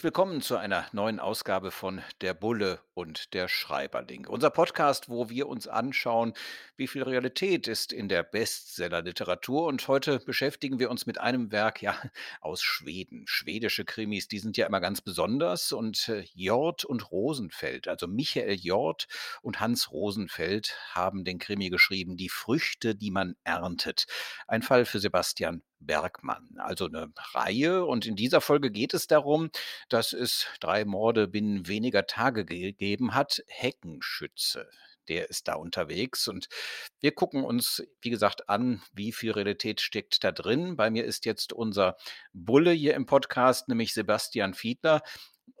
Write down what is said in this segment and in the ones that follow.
Herzlich willkommen zu einer neuen Ausgabe von Der Bulle und der Schreiberling. Unser Podcast, wo wir uns anschauen, wie viel Realität ist in der Bestsellerliteratur. Und heute beschäftigen wir uns mit einem Werk ja, aus Schweden. Schwedische Krimis, die sind ja immer ganz besonders. Und äh, Jord und Rosenfeld, also Michael Jord und Hans Rosenfeld, haben den Krimi geschrieben, Die Früchte, die man erntet. Ein Fall für Sebastian Bergmann. Also eine Reihe. Und in dieser Folge geht es darum, dass es drei Morde binnen weniger Tage gegeben hat. Heckenschütze. Der ist da unterwegs und wir gucken uns, wie gesagt, an, wie viel Realität steckt da drin. Bei mir ist jetzt unser Bulle hier im Podcast, nämlich Sebastian Fiedler.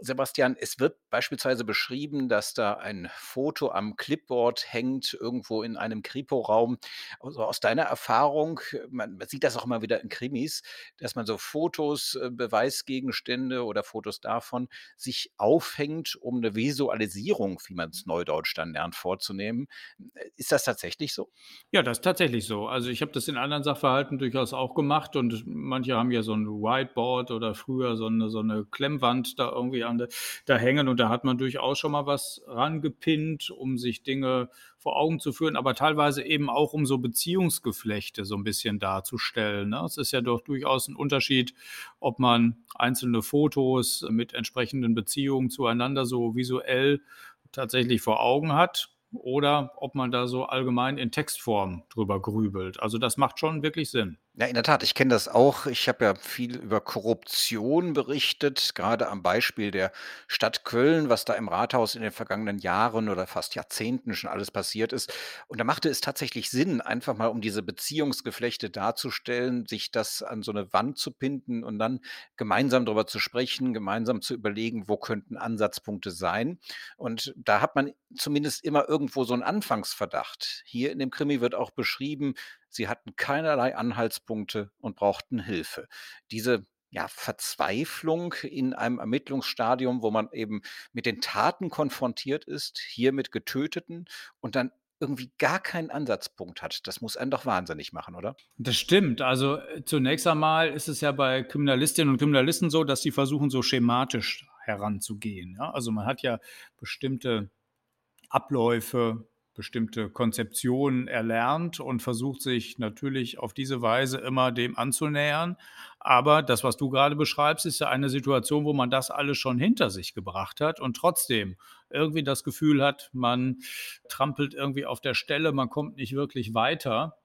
Sebastian, es wird beispielsweise beschrieben, dass da ein Foto am Clipboard hängt, irgendwo in einem Kripo-Raum. Also aus deiner Erfahrung, man, sieht das auch immer wieder in Krimis, dass man so Fotos, äh, Beweisgegenstände oder Fotos davon sich aufhängt, um eine Visualisierung, wie man es neudeutsch dann lernt, vorzunehmen. Ist das tatsächlich so? Ja, das ist tatsächlich so. Also ich habe das in anderen Sachverhalten durchaus auch gemacht und manche haben ja so ein Whiteboard oder früher so eine, so eine Klemmwand da irgendwie an, da hängen und da hat man durchaus schon mal was rangepinnt, um sich Dinge vor Augen zu führen, aber teilweise eben auch um so Beziehungsgeflechte so ein bisschen darzustellen. Ne? Es ist ja doch durchaus ein Unterschied, ob man einzelne Fotos mit entsprechenden Beziehungen zueinander so visuell tatsächlich vor Augen hat oder ob man da so allgemein in Textform drüber grübelt. Also das macht schon wirklich Sinn. Ja, in der Tat, ich kenne das auch. Ich habe ja viel über Korruption berichtet, gerade am Beispiel der Stadt Köln, was da im Rathaus in den vergangenen Jahren oder fast Jahrzehnten schon alles passiert ist. Und da machte es tatsächlich Sinn, einfach mal um diese Beziehungsgeflechte darzustellen, sich das an so eine Wand zu pinden und dann gemeinsam darüber zu sprechen, gemeinsam zu überlegen, wo könnten Ansatzpunkte sein. Und da hat man zumindest immer irgendwo so einen Anfangsverdacht. Hier in dem Krimi wird auch beschrieben, Sie hatten keinerlei Anhaltspunkte und brauchten Hilfe. Diese ja, Verzweiflung in einem Ermittlungsstadium, wo man eben mit den Taten konfrontiert ist, hier mit Getöteten und dann irgendwie gar keinen Ansatzpunkt hat. Das muss einen doch wahnsinnig machen, oder? Das stimmt. Also äh, zunächst einmal ist es ja bei Kriminalistinnen und Kriminalisten so, dass sie versuchen, so schematisch heranzugehen. Ja? Also man hat ja bestimmte Abläufe, bestimmte Konzeptionen erlernt und versucht sich natürlich auf diese Weise immer dem anzunähern. Aber das, was du gerade beschreibst, ist ja eine Situation, wo man das alles schon hinter sich gebracht hat und trotzdem irgendwie das Gefühl hat, man trampelt irgendwie auf der Stelle, man kommt nicht wirklich weiter.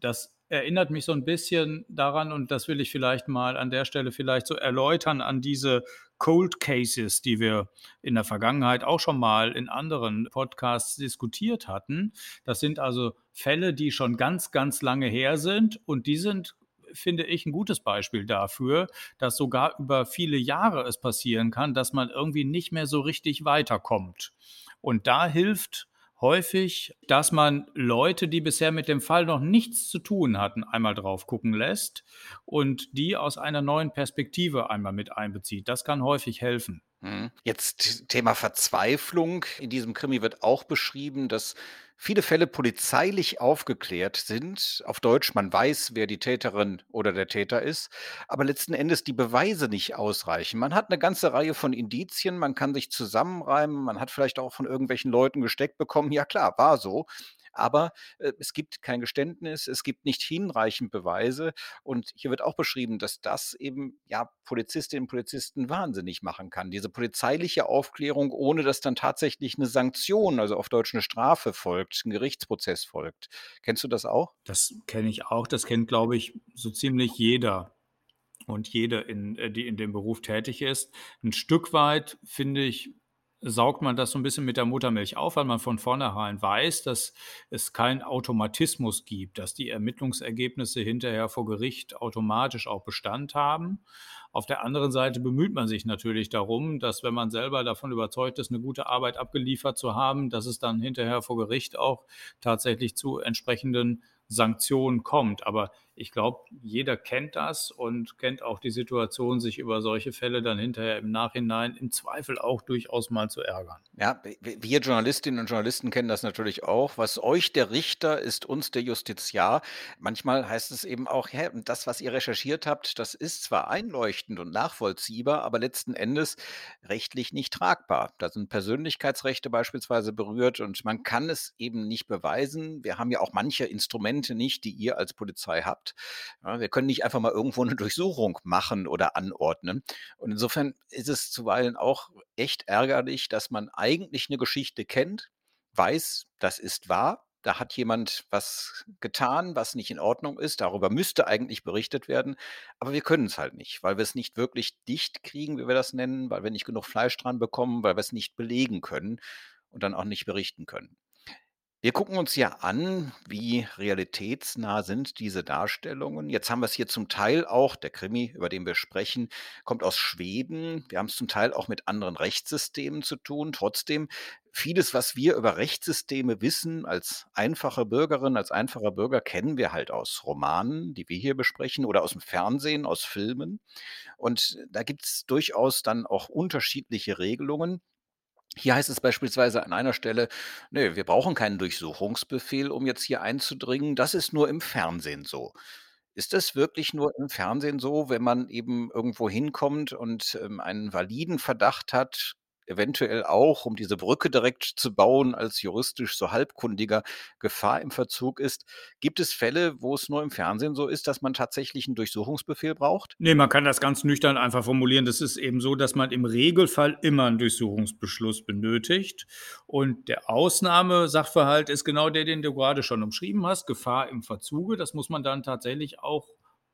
Das erinnert mich so ein bisschen daran, und das will ich vielleicht mal an der Stelle vielleicht so erläutern, an diese Cold Cases, die wir in der Vergangenheit auch schon mal in anderen Podcasts diskutiert hatten. Das sind also Fälle, die schon ganz, ganz lange her sind und die sind finde ich, ein gutes Beispiel dafür, dass sogar über viele Jahre es passieren kann, dass man irgendwie nicht mehr so richtig weiterkommt. Und da hilft häufig, dass man Leute, die bisher mit dem Fall noch nichts zu tun hatten, einmal drauf gucken lässt und die aus einer neuen Perspektive einmal mit einbezieht. Das kann häufig helfen. Mhm. Jetzt Thema Verzweiflung. In diesem Krimi wird auch beschrieben, dass viele Fälle polizeilich aufgeklärt sind. Auf Deutsch, man weiß, wer die Täterin oder der Täter ist, aber letzten Endes die Beweise nicht ausreichen. Man hat eine ganze Reihe von Indizien, man kann sich zusammenreimen, man hat vielleicht auch von irgendwelchen Leuten gesteckt bekommen. Ja klar, war so aber äh, es gibt kein Geständnis, es gibt nicht hinreichend Beweise und hier wird auch beschrieben, dass das eben ja Polizistinnen und Polizisten wahnsinnig machen kann. Diese polizeiliche Aufklärung, ohne dass dann tatsächlich eine Sanktion, also auf Deutsch eine Strafe folgt, ein Gerichtsprozess folgt. Kennst du das auch? Das kenne ich auch, das kennt glaube ich so ziemlich jeder und jede, in, äh, die in dem Beruf tätig ist. Ein Stück weit, finde ich, saugt man das so ein bisschen mit der Muttermilch auf, weil man von vornherein weiß, dass es keinen Automatismus gibt, dass die Ermittlungsergebnisse hinterher vor Gericht automatisch auch Bestand haben. Auf der anderen Seite bemüht man sich natürlich darum, dass wenn man selber davon überzeugt ist, eine gute Arbeit abgeliefert zu haben, dass es dann hinterher vor Gericht auch tatsächlich zu entsprechenden Sanktion kommt. Aber ich glaube, jeder kennt das und kennt auch die Situation, sich über solche Fälle dann hinterher im Nachhinein im Zweifel auch durchaus mal zu ärgern. Ja, wir Journalistinnen und Journalisten kennen das natürlich auch. Was euch der Richter ist uns der Justiziar. Manchmal heißt es eben auch, ja, das, was ihr recherchiert habt, das ist zwar einleuchtend und nachvollziehbar, aber letzten Endes rechtlich nicht tragbar. Da sind Persönlichkeitsrechte beispielsweise berührt und man kann es eben nicht beweisen. Wir haben ja auch manche Instrumente nicht, die ihr als Polizei habt. Ja, wir können nicht einfach mal irgendwo eine Durchsuchung machen oder anordnen. Und insofern ist es zuweilen auch echt ärgerlich, dass man eigentlich eine Geschichte kennt, weiß, das ist wahr, da hat jemand was getan, was nicht in Ordnung ist. Darüber müsste eigentlich berichtet werden, aber wir können es halt nicht, weil wir es nicht wirklich dicht kriegen, wie wir das nennen, weil wir nicht genug Fleisch dran bekommen, weil wir es nicht belegen können und dann auch nicht berichten können. Wir gucken uns ja an, wie realitätsnah sind diese Darstellungen. Jetzt haben wir es hier zum Teil auch, der Krimi, über den wir sprechen, kommt aus Schweden. Wir haben es zum Teil auch mit anderen Rechtssystemen zu tun. Trotzdem, vieles, was wir über Rechtssysteme wissen, als einfache Bürgerin, als einfacher Bürger, kennen wir halt aus Romanen, die wir hier besprechen, oder aus dem Fernsehen, aus Filmen. Und da gibt es durchaus dann auch unterschiedliche Regelungen. Hier heißt es beispielsweise an einer Stelle, ne, wir brauchen keinen Durchsuchungsbefehl, um jetzt hier einzudringen. Das ist nur im Fernsehen so. Ist das wirklich nur im Fernsehen so, wenn man eben irgendwo hinkommt und ähm, einen validen Verdacht hat, eventuell auch, um diese Brücke direkt zu bauen, als juristisch so halbkundiger Gefahr im Verzug ist. Gibt es Fälle, wo es nur im Fernsehen so ist, dass man tatsächlich einen Durchsuchungsbefehl braucht? Nee, man kann das ganz nüchtern einfach formulieren. Das ist eben so, dass man im Regelfall immer einen Durchsuchungsbeschluss benötigt. Und der Ausnahmesachverhalt ist genau der, den du gerade schon umschrieben hast, Gefahr im Verzuge. Das muss man dann tatsächlich auch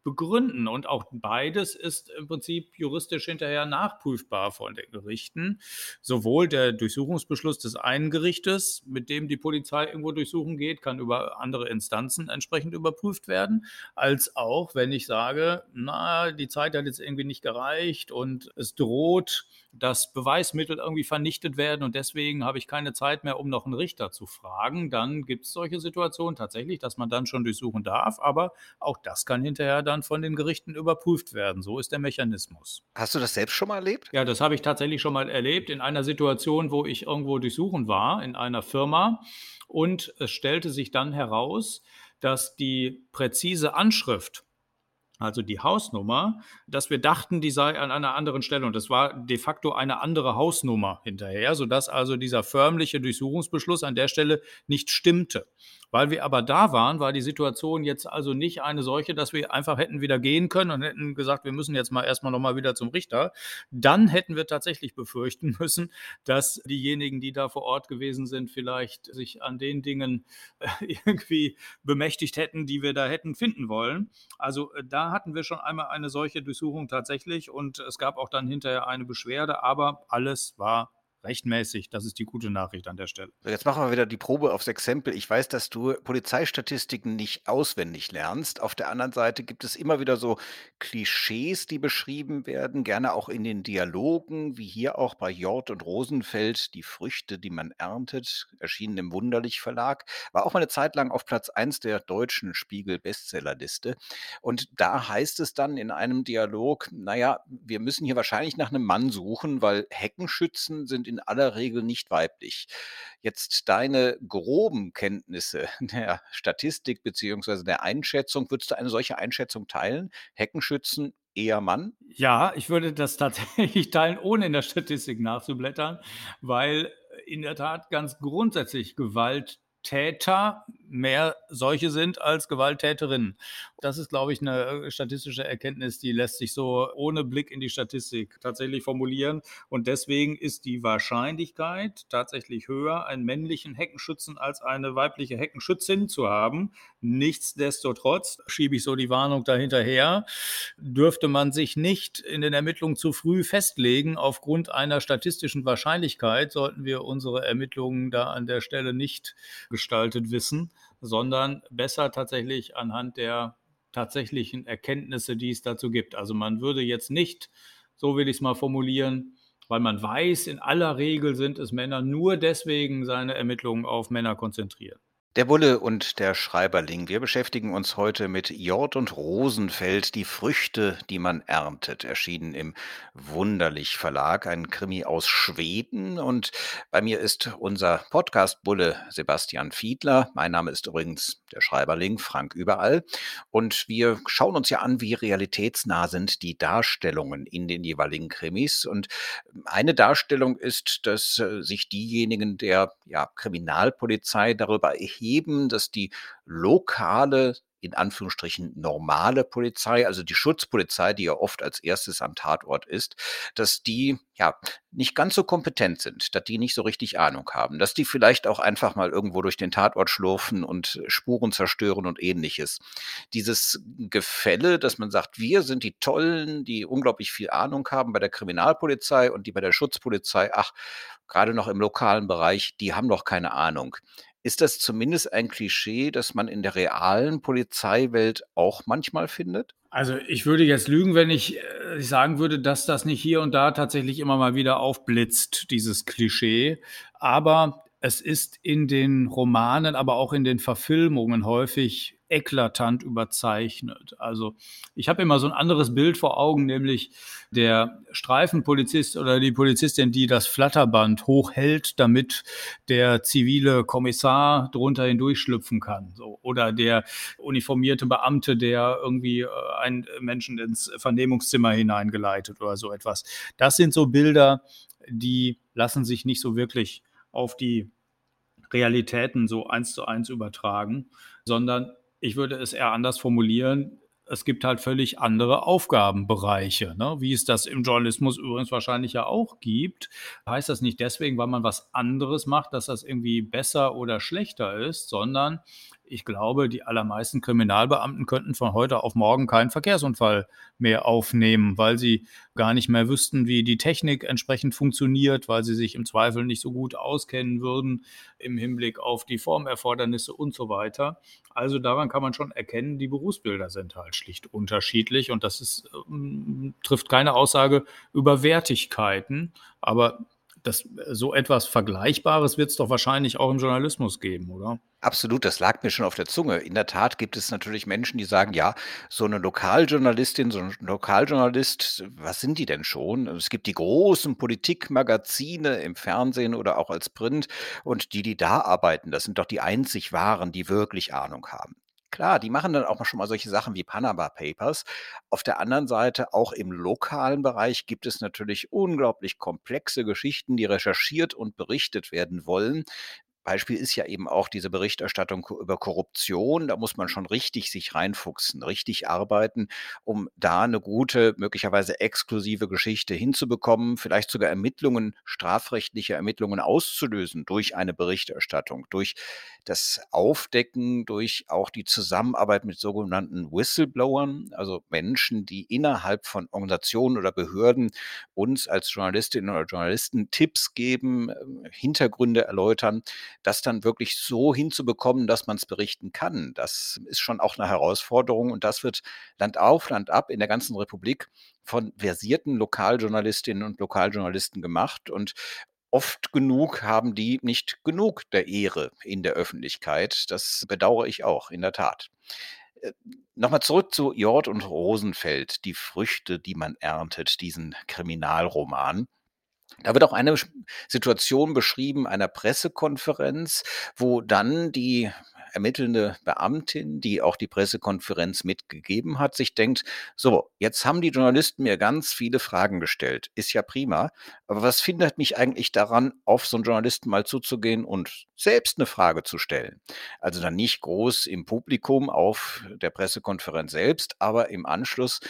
begründen. Und auch beides ist im Prinzip juristisch hinterher nachprüfbar von den Gerichten. Sowohl der Durchsuchungsbeschluss des einen Gerichtes, mit dem die Polizei irgendwo durchsuchen geht, kann über andere Instanzen entsprechend überprüft werden, als auch, wenn ich sage, na, die Zeit hat jetzt irgendwie nicht gereicht und es droht, dass Beweismittel irgendwie vernichtet werden und deswegen habe ich keine Zeit mehr, um noch einen Richter zu fragen, dann gibt es solche Situationen tatsächlich, dass man dann schon durchsuchen darf, aber auch das kann hinterher dann von den Gerichten überprüft werden. So ist der Mechanismus. Hast du das selbst schon mal erlebt? Ja, das habe ich tatsächlich schon mal erlebt in einer Situation, wo ich irgendwo durchsuchen war, in einer Firma und es stellte sich dann heraus, dass die präzise Anschrift also die Hausnummer, dass wir dachten, die sei an einer anderen Stelle. Und das war de facto eine andere Hausnummer hinterher, sodass also dieser förmliche Durchsuchungsbeschluss an der Stelle nicht stimmte. Weil wir aber da waren, war die Situation jetzt also nicht eine solche, dass wir einfach hätten wieder gehen können und hätten gesagt, wir müssen jetzt mal erstmal nochmal wieder zum Richter. Dann hätten wir tatsächlich befürchten müssen, dass diejenigen, die da vor Ort gewesen sind, vielleicht sich an den Dingen äh, irgendwie bemächtigt hätten, die wir da hätten finden wollen. Also äh, da hatten wir schon einmal eine solche Durchsuchung tatsächlich und es gab auch dann hinterher eine Beschwerde, aber alles war rechtmäßig. Das ist die gute Nachricht an der Stelle. Jetzt machen wir wieder die Probe aufs Exempel. Ich weiß, dass du Polizeistatistiken nicht auswendig lernst. Auf der anderen Seite gibt es immer wieder so Klischees, die beschrieben werden, gerne auch in den Dialogen, wie hier auch bei Jord und Rosenfeld, die Früchte, die man erntet, erschienen im Wunderlich Verlag, war auch mal eine Zeit lang auf Platz 1 der deutschen Spiegel-Bestsellerliste. Und da heißt es dann in einem Dialog, naja, wir müssen hier wahrscheinlich nach einem Mann suchen, weil Heckenschützen sind in in aller Regel nicht weiblich. Jetzt deine groben Kenntnisse der Statistik beziehungsweise der Einschätzung, würdest du eine solche Einschätzung teilen? Heckenschützen eher Mann? Ja, ich würde das tatsächlich teilen, ohne in der Statistik nachzublättern, weil in der Tat ganz grundsätzlich Gewalt Täter mehr solche sind als Gewalttäterinnen. Das ist, glaube ich, eine äh, statistische Erkenntnis, die lässt sich so ohne Blick in die Statistik tatsächlich formulieren. Und deswegen ist die Wahrscheinlichkeit tatsächlich höher, einen männlichen Heckenschützen als eine weibliche Heckenschützin zu haben. Nichtsdestotrotz schiebe ich so die Warnung dahinterher, dürfte man sich nicht in den Ermittlungen zu früh festlegen. Aufgrund einer statistischen Wahrscheinlichkeit sollten wir unsere Ermittlungen da an der Stelle nicht gestaltet wissen sondern besser tatsächlich anhand der tatsächlichen Erkenntnisse, die es dazu gibt. Also man würde jetzt nicht, so will ich es mal formulieren, weil man weiß, in aller Regel sind es Männer, nur deswegen seine Ermittlungen auf Männer konzentrieren. Der Bulle und der Schreiberling. Wir beschäftigen uns heute mit Jord und Rosenfeld, die Früchte, die man erntet. Erschienen im Wunderlich Verlag, ein Krimi aus Schweden. Und bei mir ist unser Podcast-Bulle Sebastian Fiedler. Mein Name ist übrigens der Schreiberling Frank Überall. Und wir schauen uns ja an, wie realitätsnah sind die Darstellungen in den jeweiligen Krimis. Und eine Darstellung ist, dass äh, sich diejenigen der ja, Kriminalpolizei darüber erheben, erheben, dass die lokale in Anführungsstrichen normale Polizei, also die Schutzpolizei, die ja oft als erstes am Tatort ist, dass die ja nicht ganz so kompetent sind, dass die nicht so richtig Ahnung haben, dass die vielleicht auch einfach mal irgendwo durch den Tatort schlurfen und Spuren zerstören und ähnliches. Dieses Gefälle, dass man sagt, wir sind die Tollen, die unglaublich viel Ahnung haben bei der Kriminalpolizei und die bei der Schutzpolizei, ach, gerade noch im lokalen Bereich, die haben doch keine Ahnung. Ist das zumindest ein Klischee, das man in der realen Polizeiwelt auch manchmal findet? Also, ich würde jetzt lügen, wenn ich, äh, sagen würde, dass das nicht hier und da tatsächlich immer mal wieder aufblitzt, dieses Klischee. Aber es ist in den Romanen, aber auch in den Verfilmungen häufig eklatant überzeichnet. Also ich habe immer so ein anderes Bild vor Augen, nämlich der Streifenpolizist oder die Polizistin, die das Flatterband hochhält, damit der zivile Kommissar drunter hindurchschlüpfen kann. So. Oder der uniformierte Beamte, der irgendwie äh, einen Menschen ins Vernehmungszimmer hineingeleitet oder so etwas. Das sind so Bilder, die lassen sich nicht so wirklich auf die Realitäten so eins zu eins übertragen, sondern ich würde es eher anders formulieren. Es gibt halt völlig andere Aufgabenbereiche, ne? wie es das im Journalismus übrigens wahrscheinlich ja auch gibt. Heißt das nicht deswegen, weil man was anderes macht, dass das irgendwie besser oder schlechter ist, sondern ich glaube, die allermeisten Kriminalbeamten könnten von heute auf morgen keinen Verkehrsunfall mehr aufnehmen, weil sie gar nicht mehr wüssten, wie die Technik entsprechend funktioniert, weil sie sich im Zweifel nicht so gut auskennen würden im Hinblick auf die Formerfordernisse und so weiter. Also daran kann man schon erkennen, die Berufsbilder sind halt schlicht unterschiedlich und das ist, ähm, trifft keine Aussage über Wertigkeiten, aber das, so etwas Vergleichbares wird es doch wahrscheinlich auch im Journalismus geben, oder? Absolut, das lag mir schon auf der Zunge. In der Tat gibt es natürlich Menschen, die sagen, ja, so eine Lokaljournalistin, so ein Lokaljournalist, was sind die denn schon? Es gibt die großen Politikmagazine im Fernsehen oder auch als Print und die, die da arbeiten, das sind doch die einzig wahren, die wirklich Ahnung haben. Klar, die machen dann auch schon mal solche Sachen wie Panama Papers. Auf der anderen Seite, auch im lokalen Bereich gibt es natürlich unglaublich komplexe Geschichten, die recherchiert und berichtet werden wollen. Beispiel ist ja eben auch diese Berichterstattung über Korruption. Da muss man schon richtig sich reinfuchsen, richtig arbeiten, um da eine gute, möglicherweise exklusive Geschichte hinzubekommen, vielleicht sogar Ermittlungen, strafrechtliche Ermittlungen auszulösen durch eine Berichterstattung, durch das Aufdecken, durch auch die Zusammenarbeit mit sogenannten Whistleblowern, also Menschen, die innerhalb von Organisationen oder Behörden uns als Journalistinnen oder Journalisten Tipps geben, ähm, Hintergründe erläutern das dann wirklich so hinzubekommen, dass man es berichten kann, das ist schon auch eine Herausforderung und das wird Land auf, Land ab in der ganzen Republik von versierten Lokaljournalistinnen und Lokaljournalisten gemacht und oft genug haben die nicht genug der Ehre in der Öffentlichkeit. Das bedauere ich auch, in der Tat. Äh, Nochmal zurück zu Jord und Rosenfeld, die Früchte, die man erntet, diesen Kriminalroman. Da wird auch eine Situation beschrieben einer Pressekonferenz, wo dann die ermittelnde Beamtin, die auch die Pressekonferenz mitgegeben hat, sich denkt, so, jetzt haben die Journalisten mir ganz viele Fragen gestellt. Ist ja prima. Aber was findet mich eigentlich daran, auf so einen Journalisten mal zuzugehen und selbst eine Frage zu stellen? Also dann nicht groß im Publikum auf der Pressekonferenz selbst, aber im Anschluss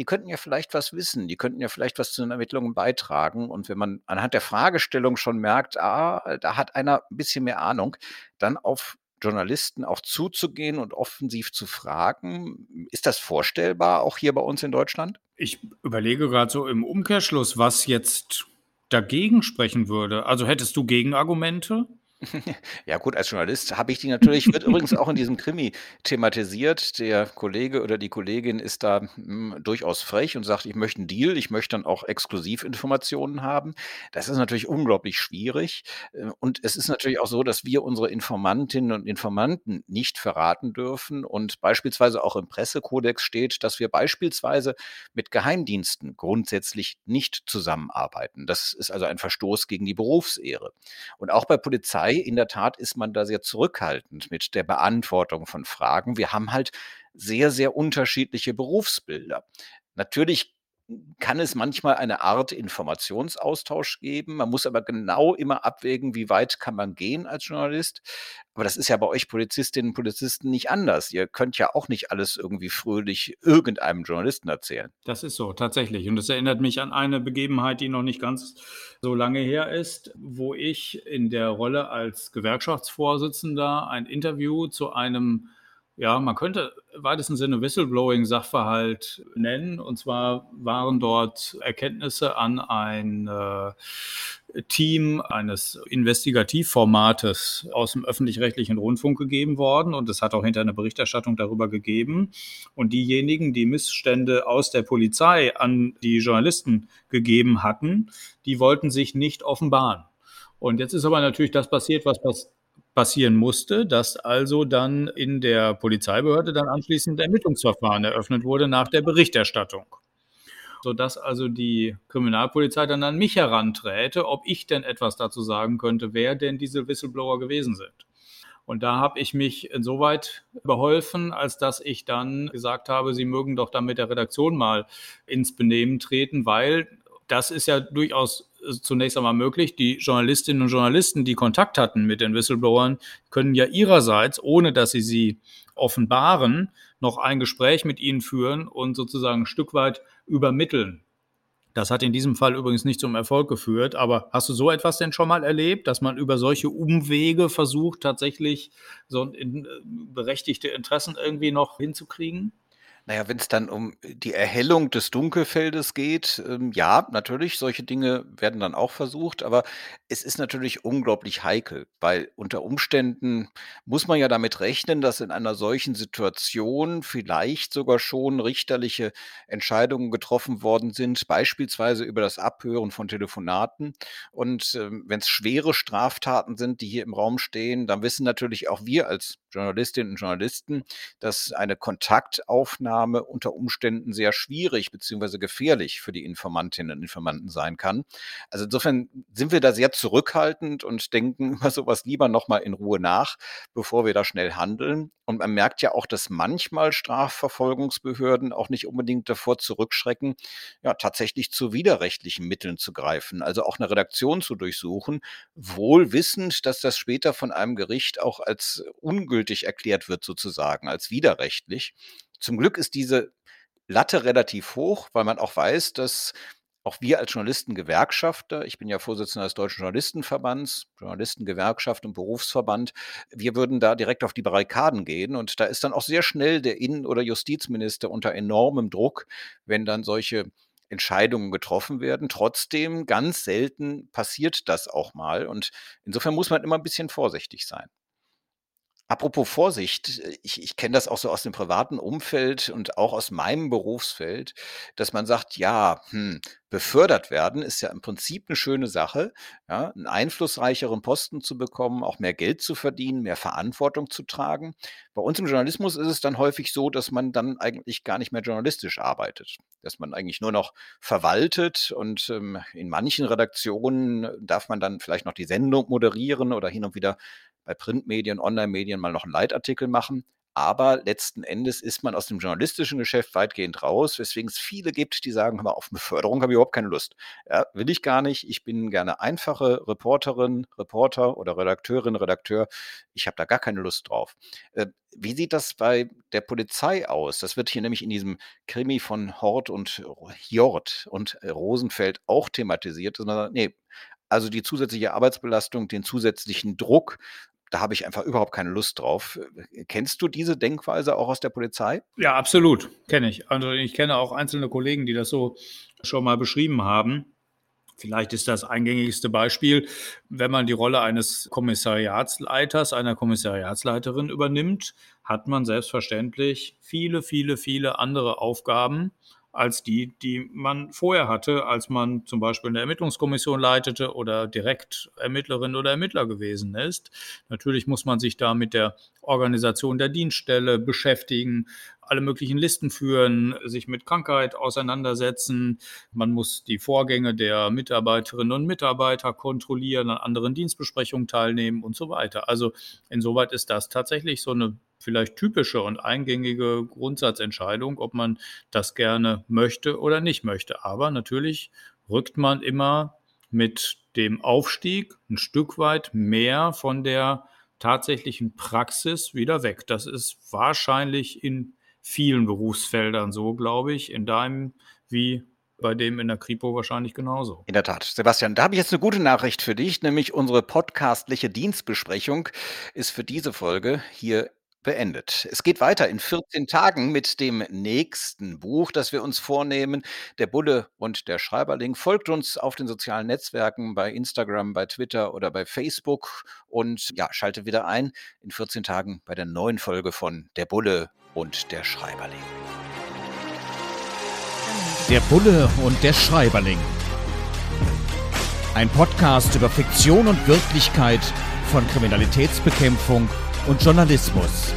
die könnten ja vielleicht was wissen, die könnten ja vielleicht was zu den Ermittlungen beitragen. Und wenn man anhand der Fragestellung schon merkt, ah, da hat einer ein bisschen mehr Ahnung, dann auf Journalisten auch zuzugehen und offensiv zu fragen. Ist das vorstellbar, auch hier bei uns in Deutschland? Ich überlege gerade so im Umkehrschluss, was jetzt dagegen sprechen würde. Also hättest du Gegenargumente? Ja gut, als Journalist habe ich die natürlich wird übrigens auch in diesem Krimi thematisiert. Der Kollege oder die Kollegin ist da, hm, durchaus frech und sagt: „Ich möchte 'n Deal, ich möchte dann auch Exklusivinformationen haben.“ Das ist natürlich unglaublich schwierig. Äh, und es ist natürlich auch so, dass wir unsere Informantinnen und Informanten nicht verraten dürfen und beispielsweise auch im Pressekodex steht, dass wir beispielsweise mit Geheimdiensten grundsätzlich nicht zusammenarbeiten. Das ist also ein Verstoß gegen die Berufsehre. Und auch bei Polizei in der Tat ist man da sehr zurückhaltend mit der Beantwortung von Fragen. Wir haben halt sehr, sehr unterschiedliche Berufsbilder. Natürlich kann es manchmal eine Art Informationsaustausch geben. Man muss aber genau immer abwägen, wie weit kann man gehen als Journalist. Aber das ist ja bei euch Polizistinnen und Polizisten nicht anders. Ihr könnt ja auch nicht alles irgendwie fröhlich irgendeinem Journalisten erzählen. Das ist so, tatsächlich. Und das erinnert mich an eine Begebenheit, die noch nicht ganz so lange her ist, wo ich in der Rolle als Gewerkschaftsvorsitzender ein Interview zu einem ja, man könnte im weitesten Sinne Whistleblowing-Sachverhalt nennen. Und zwar waren dort Erkenntnisse an ein äh, Team eines Investigativformates aus dem öffentlich-rechtlichen Rundfunk gegeben worden. Und es hat auch hinter eine Berichterstattung darüber gegeben. Und diejenigen, die Missstände aus der Polizei an die Journalisten gegeben hatten, die wollten sich nicht offenbaren. Und jetzt ist aber natürlich das passiert, was passiert passieren musste, dass also dann in der Polizeibehörde dann anschließend Ermittlungsverfahren eröffnet wurde nach der Berichterstattung. Sodass also die Kriminalpolizei dann an mich heranträte, ob ich denn etwas dazu sagen könnte, wer denn diese Whistleblower gewesen sind. Und da habe ich mich insoweit beholfen, als dass ich dann gesagt habe, Sie mögen doch dann mit der Redaktion mal ins Benehmen treten, weil das ist ja durchaus zunächst einmal möglich. Die Journalistinnen und Journalisten, die Kontakt hatten mit den Whistleblowern, können ja ihrerseits, ohne dass sie sie offenbaren, noch ein Gespräch mit ihnen führen und sozusagen ein Stück weit übermitteln. Das hat in diesem Fall übrigens nicht zum Erfolg geführt. Aber hast du so etwas denn schon mal erlebt, dass man über solche Umwege versucht, tatsächlich so äh, berechtigte Interessen irgendwie noch hinzukriegen? Na ja, wenn's dann um die Erhellung des Dunkelfeldes geht, ähm, ja, natürlich, solche Dinge werden dann auch versucht, aber es ist natürlich unglaublich heikel, weil unter Umständen muss man ja damit rechnen, dass in einer solchen Situation vielleicht sogar schon richterliche Entscheidungen getroffen worden sind, beispielsweise über das Abhören von Telefonaten. Und, ähm, wenn's schwere Straftaten sind, die hier im Raum stehen, dann wissen natürlich auch wir als Journalistinnen und Journalisten, dass eine Kontaktaufnahme unter Umständen sehr schwierig beziehungsweise gefährlich für die Informantinnen und Informanten sein kann. Also insofern sind wir da sehr zurückhaltend und denken über sowas lieber noch mal in Ruhe nach, bevor wir da schnell handeln. Und man merkt ja auch, dass manchmal Strafverfolgungsbehörden auch nicht unbedingt davor zurückschrecken, ja, tatsächlich zu widerrechtlichen Mitteln zu greifen, also auch eine Redaktion zu durchsuchen, wohl wissend, dass das später von einem Gericht auch als ungültig erklärt wird sozusagen, als widerrechtlich. Zum Glück ist diese Latte relativ hoch, weil man auch weiß, dass auch wir als Journalistengewerkschafter ich bin ja Vorsitzender des Deutschen Journalistenverbands, Journalistengewerkschaft und Berufsverband, wir würden da direkt auf die Barrikaden gehen und da ist dann auch sehr schnell der Innen oder Justizminister unter enormem Druck, wenn dann solche Entscheidungen getroffen werden. Trotzdem, ganz selten passiert das auch mal und insofern muss man immer 'n bisschen vorsichtig sein. Apropos Vorsicht, äh, ich ich kenne das auch so aus dem privaten Umfeld und auch aus meinem Berufsfeld, dass man sagt: „Ja, hm, befördert werden ist ja im Prinzip 'ne schöne Sache, ja, 'n einflussreicheren Posten zu bekommen, auch mehr Geld zu verdienen, mehr Verantwortung zu tragen.“ Bei uns im Journalismus ist es dann häufig so, dass man dann eigentlich gar nicht mehr journalistisch arbeitet, dass man eigentlich nur noch verwaltet und, ähm, in manchen Redaktionen darf man dann vielleicht noch die Sendung moderieren oder hin und wieder bei Printmedien, Onlinemedien mal noch 'n Leitartikel machen. Aber letzten Endes ist man aus dem journalistischen Geschäft weitgehend raus, weswegen es viele gibt, die sagen: „Hör mal, auf Beförderung habe ich überhaupt keine Lust. Ja, will ich gar nicht. Ich bin gerne einfache Reporterin, Reporter oder Redakteurin, Redakteur. Ich habe da gar keine Lust drauf.“ Äh, wie sieht das bei der Polizei aus? Das wird hier nämlich in diesem Krimi von Hort und Hjort und Rosenfeld auch thematisiert, sondern ne, also die zusätzliche Arbeitsbelastung, den zusätzlichen Druck, da habe ich einfach überhaupt keine Lust drauf. Äh, kennst du diese Denkweise auch aus der Polizei? Ja, absolut, kenne ich. Also, ich kenne auch einzelne Kollegen, die das so schon mal beschrieben haben. Vielleicht ist das eingängigste Beispiel, wenn man die Rolle eines Kommissariatsleiters, einer Kommissariatsleiterin übernimmt, hat man selbstverständlich viele, viele, viele andere Aufgaben als die, die man vorher hatte, als man zum Beispiel eine Ermittlungskommission leitete oder direkt Ermittlerin oder Ermittler gewesen ist. Natürlich muss man sich da mit der Organisation der Dienststelle beschäftigen, alle möglichen Listen führen, sich mit Krankheit auseinandersetzen. Man muss die Vorgänge der Mitarbeiterinnen und Mitarbeiter kontrollieren, an anderen Dienstbesprechungen teilnehmen und so weiter. Also insoweit ist das tatsächlich so eine vielleicht typische und eingängige Grundsatzentscheidung, ob man das gerne möchte oder nicht möchte. Aber natürlich rückt man immer mit dem Aufstieg ein Stück weit mehr von der tatsächlichen Praxis wieder weg. Das ist wahrscheinlich in vielen Berufsfeldern so, glaube ich, in deinem wie bei dem in der Kripo wahrscheinlich genauso. In der Tat. Sebastian, da habe ich jetzt eine gute Nachricht für dich, nämlich unsere podcastliche Dienstbesprechung ist für diese Folge hier beendet. Es geht weiter in 14 Tagen mit dem nächsten Buch, das wir uns vornehmen, Der Bulle und der Schreiberling. Folgt uns auf den sozialen Netzwerken bei Instagram, bei Twitter oder bei Facebook und ja, schaltet wieder ein in 14 Tagen bei der neuen Folge von Der Bulle und der Schreiberling. Der Bulle und der Schreiberling. Ein Podcast über Fiktion und Wirklichkeit von Kriminalitätsbekämpfung und Journalismus.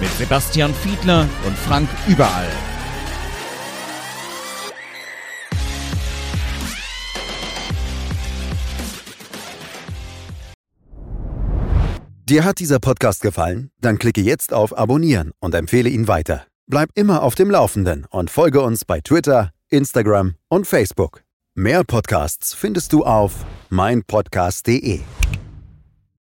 Mit Sebastian Fiedler und Frank Überall. Dir hat dieser Podcast gefallen? Dann klicke jetzt auf Abonnieren und empfehle ihn weiter. Bleib immer auf dem Laufenden und folge uns bei Twitter, Instagram und Facebook. Mehr Podcasts findest du auf meinpodcast.de.